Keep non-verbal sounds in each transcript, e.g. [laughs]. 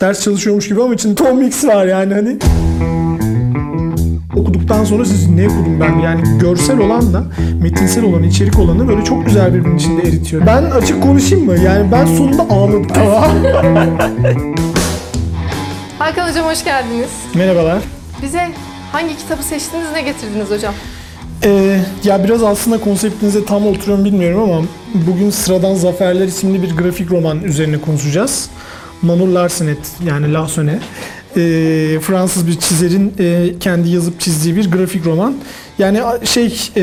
ders çalışıyormuş gibi ama içinde Tom Mix var yani hani. Okuduktan sonra siz ne okudum ben yani görsel olanla metinsel olanı, içerik olanı böyle çok güzel birbirinin içinde eritiyor. Ben açık konuşayım mı? Yani ben sonunda ağladım. Tamam. [laughs] Hakan Hocam hoş geldiniz. Merhabalar. Bize hangi kitabı seçtiniz, ne getirdiniz hocam? Ee, ya biraz aslında konseptinize tam oturuyorum bilmiyorum ama bugün Sıradan Zaferler isimli bir grafik roman üzerine konuşacağız. Manur Larsenet yani Larsone. Ee, Fransız bir çizerin e, kendi yazıp çizdiği bir grafik roman. Yani şey e,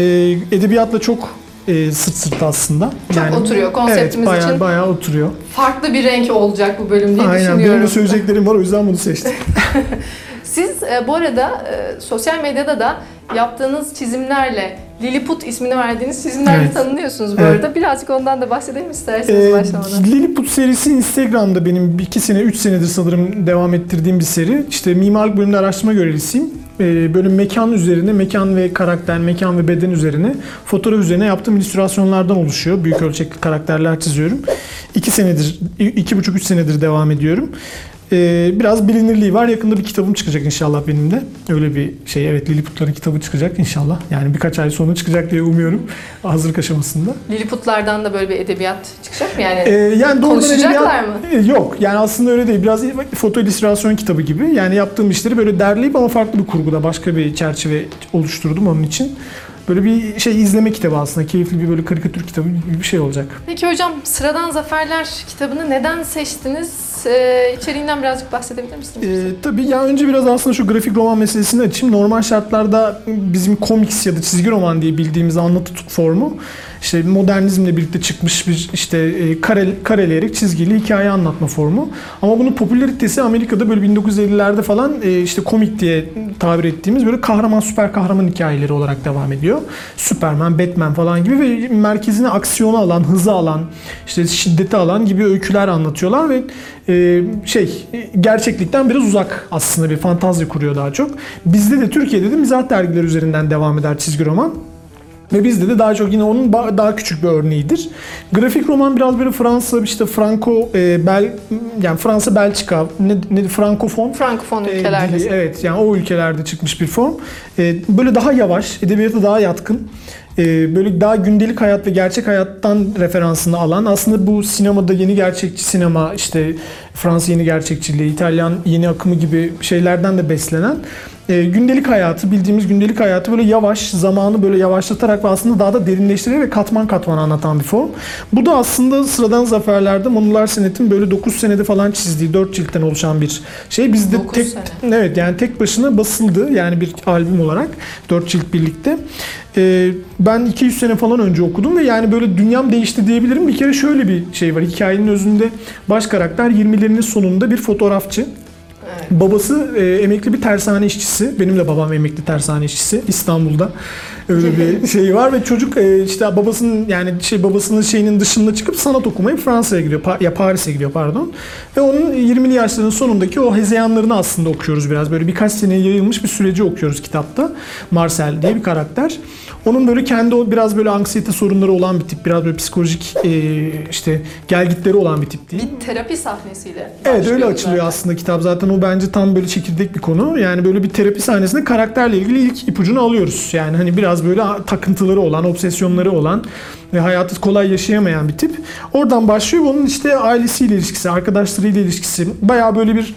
edebiyatla çok e, sırt sırta aslında. Çok oturuyor konseptimiz evet, bayağı, için. bayağı oturuyor. Farklı bir renk olacak bu bölüm diye Aynen benim düşünüyorum. de söyleyeceklerim var o yüzden bunu seçtim. [laughs] Siz e, bu arada e, sosyal medyada da yaptığınız çizimlerle Lilliput ismini verdiğiniz çizimlerle Evet. tanınıyorsunuz bu Evet. arada. Birazcık ondan da bahsedelim isterseniz Ee, başlamadan. Lilliput serisi Instagram'da benim 2 sene 3 senedir sanırım devam ettirdiğim bir seri. İşte mimarlık bölümünde araştırma görevlisiyim. Ee, böyle mekan üzerine, mekan ve karakter, mekan ve beden üzerine, fotoğraf üzerine yaptığım illüstrasyonlardan oluşuyor. Büyük ölçekli karakterler çiziyorum. 2 senedir, 2,5-3 senedir devam ediyorum. Ee, biraz bilinirliği var. Yakında bir kitabım çıkacak inşallah benim de. Öyle bir şey evet Lilliputların kitabı çıkacak inşallah. Yani birkaç ay sonra çıkacak diye umuyorum. Hazırlık aşamasında. Lilliputlardan da böyle bir edebiyat çıkacak mı yani? Ee, yani Konuşacaklar edebiyat- Ee, Yok yani aslında öyle değil. Biraz foto illüstrasyon kitabı gibi. Yani yaptığım işleri böyle derleyip ama farklı bir kurguda başka bir çerçeve oluşturdum onun için. Böyle bir şey izleme kitabı aslında. Keyifli bir böyle karikatür kitabı gibi bir şey olacak. Peki hocam Sıradan Zaferler kitabını neden seçtiniz? Ee, içeriğinden birazcık bahsedebilir misiniz? Ee, tabii ya önce biraz aslında şu grafik roman meselesini açayım. Normal şartlarda bizim komiks ya da çizgi roman diye bildiğimiz anlatı formu işte modernizmle birlikte çıkmış bir işte e, kare, kareleyerek çizgili hikaye anlatma formu. Ama bunun popülaritesi Amerika'da böyle 1950'lerde falan e, işte komik diye tabir ettiğimiz böyle kahraman süper kahraman hikayeleri olarak devam ediyor. Superman, Batman falan gibi ve merkezine aksiyonu alan, hızı alan, işte şiddeti alan gibi öyküler anlatıyorlar ve e, şey e, gerçeklikten biraz uzak aslında bir fantazi kuruyor daha çok. Bizde de Türkiye'de de mizah dergileri üzerinden devam eder çizgi roman. Ve bizde de daha çok yine onun daha küçük bir örneğidir. Grafik roman biraz böyle Fransa işte Franco e, Bel yani Fransa Belçika ne, ne Frankofon Frankofon e, ülkelerde. dili, evet yani o ülkelerde çıkmış bir form. E, böyle daha yavaş, edebiyata daha yatkın. E, böyle daha gündelik hayat ve gerçek hayattan referansını alan aslında bu sinemada yeni gerçekçi sinema işte Fransa yeni gerçekçiliği, İtalyan yeni akımı gibi şeylerden de beslenen e, gündelik hayatı, bildiğimiz gündelik hayatı böyle yavaş, zamanı böyle yavaşlatarak ve aslında daha da derinleştirerek ve katman katman anlatan bir form. Bu da aslında sıradan zaferlerde Manular Senet'in böyle 9 senede falan çizdiği 4 ciltten oluşan bir şey. Bizde tek sene. evet yani tek başına basıldı yani bir albüm olarak 4 cilt birlikte. Ee, ben 200 sene falan önce okudum ve yani böyle dünyam değişti diyebilirim. Bir kere şöyle bir şey var. Hikayenin özünde baş karakter 20'lerinin sonunda bir fotoğrafçı. Evet. Babası e, emekli bir tersane işçisi. Benim de babam emekli tersane işçisi İstanbul'da. Öyle bir [laughs] şey var ve çocuk e, işte babasının yani şey babasının şeyinin dışında çıkıp sanat okumaya Fransa'ya gidiyor. Pa- ya Paris'e gidiyor pardon. Ve onun 20'li yaşlarının sonundaki o hezeyanlarını aslında okuyoruz biraz. Böyle birkaç seneye yayılmış bir süreci okuyoruz kitapta. Marcel diye bir karakter. Onun böyle kendi o biraz böyle anksiyete sorunları olan bir tip. Biraz böyle psikolojik e, işte gelgitleri olan bir tip değil. Bir terapi sahnesiyle. Evet öyle açılıyor zaten. aslında kitap. Zaten o bence tam böyle çekirdek bir konu. Yani böyle bir terapi sahnesinde karakterle ilgili ilk ipucunu alıyoruz. Yani hani biraz böyle takıntıları olan, obsesyonları olan ve hayatı kolay yaşayamayan bir tip. Oradan başlıyor. Onun işte ailesiyle ilişkisi, arkadaşlarıyla ilişkisi. Bayağı böyle bir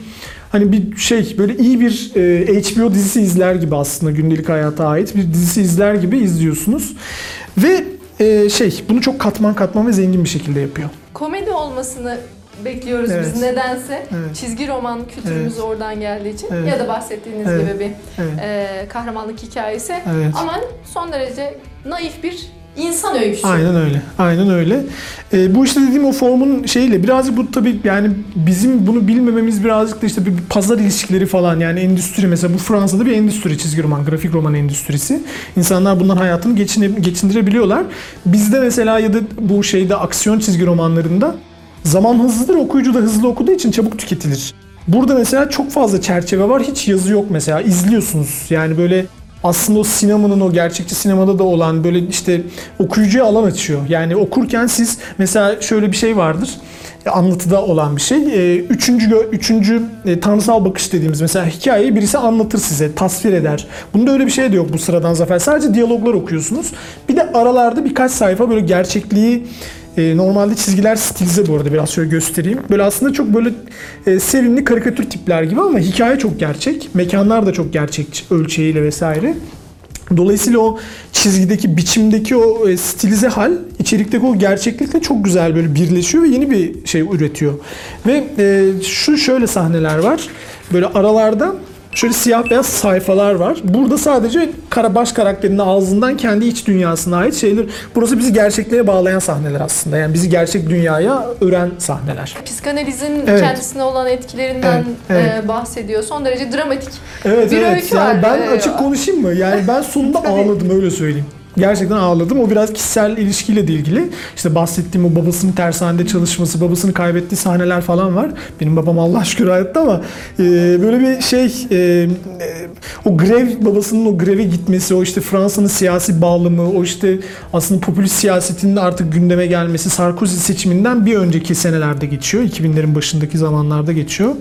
hani bir şey böyle iyi bir e, HBO dizisi izler gibi aslında gündelik hayata ait bir dizisi izler gibi izliyorsunuz. Ve e, şey bunu çok katman katman ve zengin bir şekilde yapıyor. Komedi olmasını bekliyoruz Evet. biz nedense. Evet. Çizgi roman kültürümüz oradan geldiği için Evet. ya da bahsettiğiniz Evet. gibi bir Evet. e, kahramanlık hikayesi. Evet. Ama son derece naif bir insan öyküsü. Aynen öyle. Aynen öyle. Ee, bu işte dediğim o formun şeyiyle birazcık bu tabii yani bizim bunu bilmememiz birazcık da işte bir pazar ilişkileri falan yani endüstri mesela bu Fransa'da bir endüstri çizgi roman, grafik roman endüstrisi. İnsanlar bundan hayatını geçine, geçindirebiliyorlar. Bizde mesela ya da bu şeyde aksiyon çizgi romanlarında zaman hızlıdır, okuyucu da hızlı okuduğu için çabuk tüketilir. Burada mesela çok fazla çerçeve var. Hiç yazı yok mesela. İzliyorsunuz. Yani böyle aslında o sinemanın o gerçekçi sinemada da olan böyle işte okuyucuya alan açıyor. Yani okurken siz mesela şöyle bir şey vardır e, anlatıda olan bir şey. E, Üçüncü, üçüncü e, tanrısal bakış dediğimiz mesela hikayeyi birisi anlatır size, tasvir eder. Bunda öyle bir şey de yok bu sıradan zafer. Sadece diyaloglar okuyorsunuz. Bir de aralarda birkaç sayfa böyle gerçekliği e, normalde çizgiler stilize bu arada biraz şöyle göstereyim. Böyle aslında çok böyle e, sevimli karikatür tipler gibi ama hikaye çok gerçek. Mekanlar da çok gerçek ölçeğiyle vesaire. Dolayısıyla o çizgideki, biçimdeki o e, stilize hal içerikteki o gerçeklikle çok güzel böyle birleşiyor ve yeni bir şey üretiyor. Ve e, şu şöyle sahneler var. Böyle aralarda şöyle siyah beyaz sayfalar var. Burada sadece kara baş karakterinin ağzından kendi iç dünyasına ait şeyler. Burası bizi gerçekliğe bağlayan sahneler aslında. Yani bizi gerçek dünyaya ören sahneler. Psikanalizin Evet. kendisine olan etkilerinden Evet, evet. e, bahsediyor. Son derece dramatik. Evet Bir evet. öykü Yani var. ben Ee, açık konuşayım mı? Yani ben sonunda [laughs] ağladım öyle söyleyeyim. Gerçekten ağladım. O biraz kişisel ilişkiyle de ilgili. İşte bahsettiğim o babasının tersanede çalışması, babasını kaybettiği sahneler falan var. Benim babam Allah şükür hayatta ama e, böyle bir şey e, e, o grev babasının o greve gitmesi, o işte Fransa'nın siyasi bağlamı, o işte aslında popülist siyasetinin artık gündeme gelmesi, Sarkozy seçiminden bir önceki senelerde geçiyor. 2000'lerin başındaki zamanlarda geçiyor.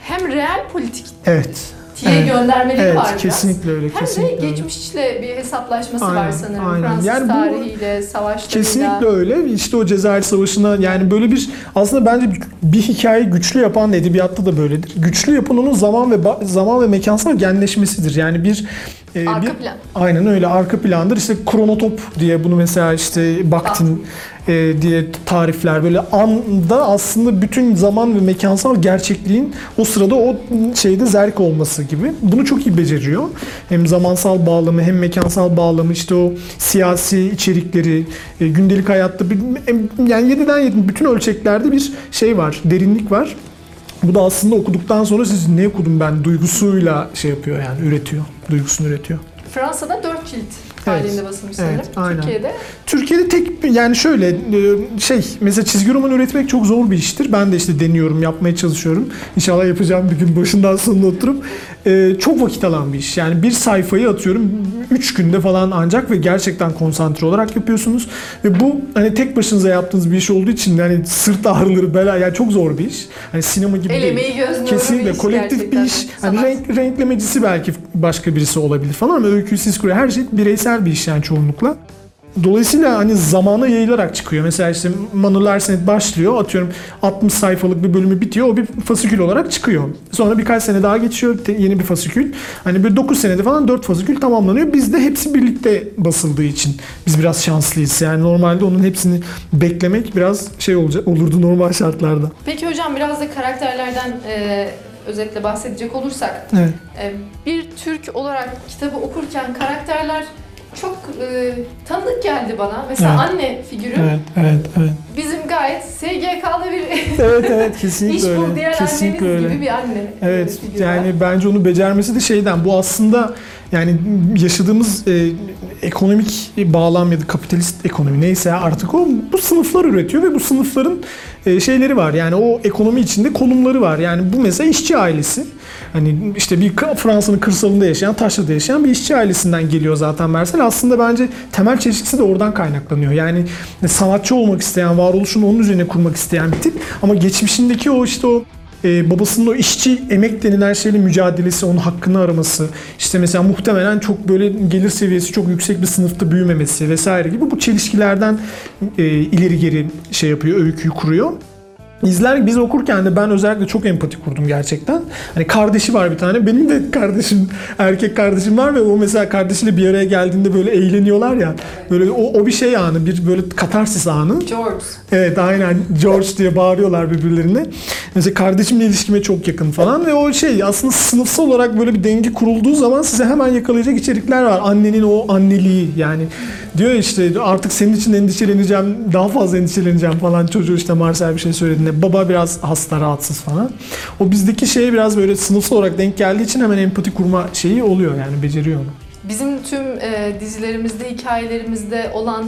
Hem real politik Evet. Diye Evet. göndermeleri Evet, var biraz. kesinlikle öyle. Hem kesinlikle de öyle. geçmişle bir hesaplaşması var Aynen, sanırım. aynen. Fransız Yani bu- tarihiyle, savaşlarıyla. Kesinlikle öyle. İşte o Cezayir Savaşı'na yani böyle bir aslında bence bir hikayeyi güçlü yapan edebiyatta da böyledir. Güçlü yapan onun zaman ve zaman ve mekansal genleşmesidir. Yani bir e, Arka bir- plan. Aynen öyle arka plandır. İşte kronotop diye bunu mesela işte Bakhtin e, diye tarifler böyle anda aslında bütün zaman ve mekansal gerçekliğin o sırada o şeyde zerk olması gibi. Bunu çok iyi beceriyor. Hem zamansal bağlamı hem mekansal bağlamı işte o siyasi içerikleri e, gündelik hayatta bir, yani 7'den 7 bütün ölçeklerde bir şey var, derinlik var. Bu da aslında okuduktan sonra siz ne okudum ben duygusuyla şey yapıyor yani üretiyor. Duygusunu üretiyor. Fransa'da 4 cilt Evet. halinde basılmış sanırım. Evet, aynen. Türkiye'de Türkiye'de tek yani şöyle e, şey mesela çizgi roman üretmek çok zor bir iştir. Ben de işte deniyorum, yapmaya çalışıyorum. İnşallah yapacağım bir gün başından sonuna oturup. E, çok vakit alan bir iş. Yani bir sayfayı atıyorum 3 günde falan ancak ve gerçekten konsantre olarak yapıyorsunuz. Ve bu hani tek başınıza yaptığınız bir iş olduğu için yani sırt ağrıları bela yani çok zor bir iş. Hani sinema gibi el değil. Kesinlikle bir iş kolektif bir gerçekten. iş. Hani renk, renklemecisi belki başka birisi olabilir falan ama öyküyü siz kuruyor. Her şey bireysel bir iş yani çoğunlukla. Dolayısıyla hani zamana yayılarak çıkıyor. Mesela işte Manu Larsenet başlıyor. Atıyorum 60 sayfalık bir bölümü bitiyor. O bir fasikül olarak çıkıyor. Sonra birkaç sene daha geçiyor. Yeni bir fasikül. Hani bir 9 senede falan 4 fasikül tamamlanıyor. Bizde hepsi birlikte basıldığı için biz biraz şanslıyız. Yani normalde onun hepsini beklemek biraz şey olacak olurdu normal şartlarda. Peki hocam biraz da karakterlerden e, özetle bahsedecek olursak Evet. e, bir Türk olarak kitabı okurken karakterler çok e, tanıdık geldi bana. Mesela Evet. anne figürü Evet, evet, evet. bizim gayet SGK'lı bir Evet, evet [laughs] iş kesinlikle bul öyle. diyen Kesinlikle öyle. gibi bir anne Evet figürü yani bence onu becermesi de şeyden bu aslında yani yaşadığımız e, ekonomik bağlam ya da kapitalist ekonomi neyse artık o bu sınıflar üretiyor ve bu sınıfların e, şeyleri var. Yani o ekonomi içinde konumları var. Yani bu mesela işçi ailesi. Hani işte bir Fransa'nın kırsalında yaşayan taşrada yaşayan bir işçi ailesinden geliyor zaten Mersel. Aslında bence temel çelişkisi de oradan kaynaklanıyor. Yani sanatçı olmak isteyen varoluşunu onun üzerine kurmak isteyen bir tip ama geçmişindeki o işte o e, babasının o işçi emek denilen şeyle mücadelesi, onun hakkını araması, işte mesela muhtemelen çok böyle gelir seviyesi çok yüksek bir sınıfta büyümemesi vesaire gibi bu çelişkilerden e, ileri geri şey yapıyor, öyküyü kuruyor. İzler biz okurken de ben özellikle çok empati kurdum gerçekten. Hani kardeşi var bir tane. Benim de kardeşim, erkek kardeşim var ve o mesela kardeşiyle bir araya geldiğinde böyle eğleniyorlar ya. Böyle o, o bir şey anı, bir böyle katarsis anı. George. Evet aynen George diye bağırıyorlar birbirlerine. Mesela kardeşimle ilişkime çok yakın falan ve o şey aslında sınıfsal olarak böyle bir denge kurulduğu zaman size hemen yakalayacak içerikler var. Annenin o anneliği yani diyor işte artık senin için endişeleneceğim, daha fazla endişeleneceğim falan çocuğu işte Marcel bir şey söylediğinde baba biraz hasta rahatsız falan. O bizdeki şeye biraz böyle sınıfsal olarak denk geldiği için hemen empati kurma şeyi oluyor yani beceriyor onu. Bizim tüm e, dizilerimizde, hikayelerimizde olan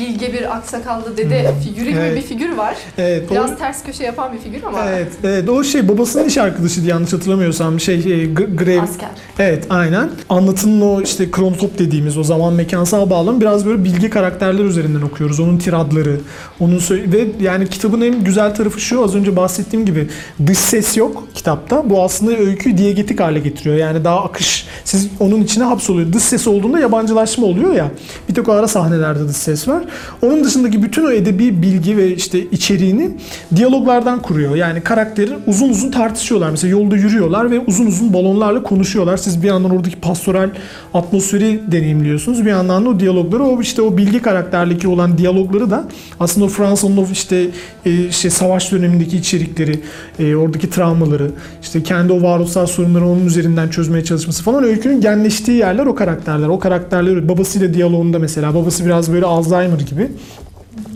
bilge bir aksakallı dede figürü gibi Evet. bir figür var. Evet, o- Biraz ters köşe yapan bir figür ama Evet, evet, o şey babasının iş arkadaşıydı yanlış hatırlamıyorsam şey e, G- Grev. asker. Evet, aynen. Anlatının o işte kronotop dediğimiz o zaman mekansal bağlam biraz böyle bilgi karakterler üzerinden okuyoruz. Onun tiradları, onun ve yani kitabın en güzel tarafı şu az önce bahsettiğim gibi dış ses yok kitapta. Bu aslında öyküyü diyegetik hale getiriyor. Yani daha akış. Siz onun içine hapsoluyor. Dış ses olduğunda yabancılaşma oluyor ya. Bir tek o ara sahnelerde dış ses var. Onun dışındaki bütün o edebi bilgi ve işte içeriğini diyaloglardan kuruyor. Yani karakteri uzun uzun tartışıyorlar. Mesela yolda yürüyorlar ve uzun uzun balonlarla konuşuyorlar. Siz bir yandan oradaki pastoral atmosferi deneyimliyorsunuz. Bir yandan da o diyalogları, o işte o bilgi karakterliki olan diyalogları da aslında Fransa'nın o işte e, savaş dönemindeki içerikleri, e, oradaki travmaları, işte kendi o varoluşsal sorunları onun üzerinden çözmeye çalışması falan öykünün genleştiği yerler o karakterler. O karakterler babasıyla diyaloğunda mesela babası biraz böyle Alzheimer gibi.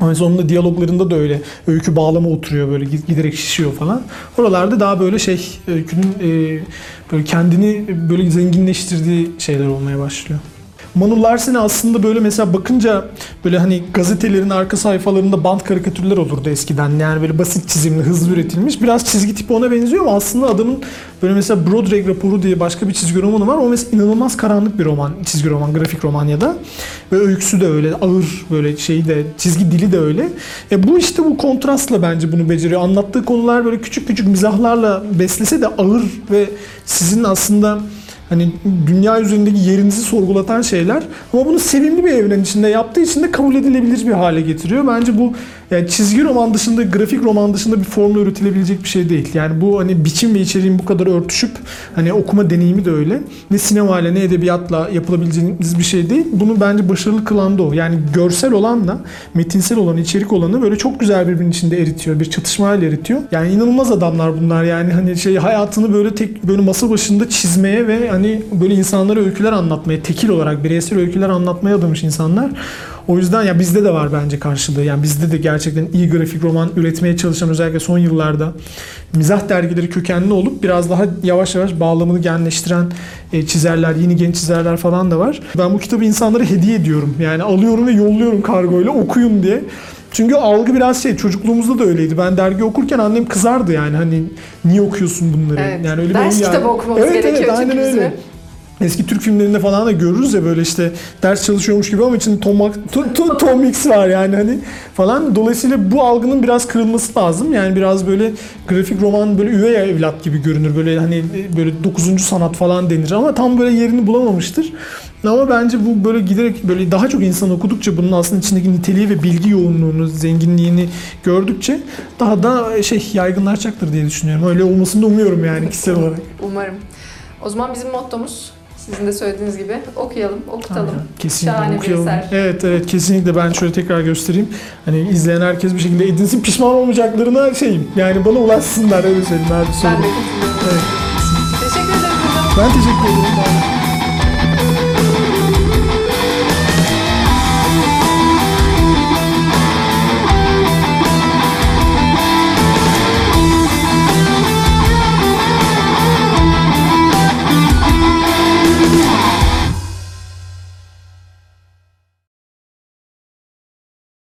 Ama mesela onun da diyaloglarında da öyle öykü bağlama oturuyor böyle gid- giderek şişiyor falan. Oralarda daha böyle şey öykünün e, böyle kendini böyle zenginleştirdiği şeyler olmaya başlıyor. Manu Larsen'e aslında böyle mesela bakınca böyle hani gazetelerin arka sayfalarında bant karikatürler olurdu eskiden. Yani böyle basit çizimli, hızlı üretilmiş. Biraz çizgi tipi ona benziyor ama aslında adamın böyle mesela Brodrag raporu diye başka bir çizgi romanı var. O mesela inanılmaz karanlık bir roman, çizgi roman, grafik roman ya da. Ve öyküsü de öyle ağır böyle şeyi de çizgi dili de öyle. E bu işte bu kontrastla bence bunu beceriyor. Anlattığı konular böyle küçük küçük mizahlarla beslese de ağır ve sizin aslında hani dünya üzerindeki yerinizi sorgulatan şeyler ama bunu sevimli bir evren içinde yaptığı için de kabul edilebilir bir hale getiriyor. Bence bu yani çizgi roman dışında, grafik roman dışında bir formla üretilebilecek bir şey değil. Yani bu hani biçim ve içeriğin bu kadar örtüşüp hani okuma deneyimi de öyle. Ne sinemayla ne edebiyatla yapılabileceğiniz bir şey değil. Bunu bence başarılı kılan da o. Yani görsel olanla metinsel olan, içerik olanı böyle çok güzel birbirinin içinde eritiyor. Bir çatışmayla eritiyor. Yani inanılmaz adamlar bunlar yani hani şey hayatını böyle tek böyle masa başında çizmeye ve hani böyle insanlara öyküler anlatmaya, tekil olarak bireysel öyküler anlatmaya adamış insanlar. O yüzden ya bizde de var bence karşılığı. Yani bizde de gerçekten iyi grafik roman üretmeye çalışan özellikle son yıllarda mizah dergileri kökenli olup biraz daha yavaş yavaş bağlamını genleştiren e, çizerler, yeni genç çizerler falan da var. Ben bu kitabı insanlara hediye ediyorum. Yani alıyorum ve yolluyorum kargoyla okuyun diye. Çünkü algı biraz şey çocukluğumuzda da öyleydi. Ben dergi okurken annem kızardı yani hani niye okuyorsun bunları? Evet. Yani öyle Ders oyun kitabı okumamız evet, gerekiyor evet, aynen çünkü öyle. bizim. Eski Türk filmlerinde falan da görürüz ya böyle işte ders çalışıyormuş gibi ama içinde Tom, Tom, Tom, Mix var yani hani falan. Dolayısıyla bu algının biraz kırılması lazım. Yani biraz böyle grafik roman böyle üvey evlat gibi görünür. Böyle hani böyle 9. sanat falan denir ama tam böyle yerini bulamamıştır. Ama bence bu böyle giderek böyle daha çok insan okudukça bunun aslında içindeki niteliği ve bilgi yoğunluğunu, zenginliğini gördükçe daha da şey yaygınlaşacaktır diye düşünüyorum. Öyle olmasını da umuyorum yani kişisel olarak. Umarım. O zaman bizim mottomuz sizin de söylediğiniz gibi okuyalım, okutalım. Aynen. Kesinlikle Şahane bir okuyalım. eser. Evet evet kesinlikle ben şöyle tekrar göstereyim. Hani izleyen herkes bir şekilde edinsin pişman olmayacaklarına şeyim. Yani bana ulaşsınlar öyle söyleyeyim. Abi Ben de katılıyorum. Evet. Teşekkür ederim hocam. Ben teşekkür ederim.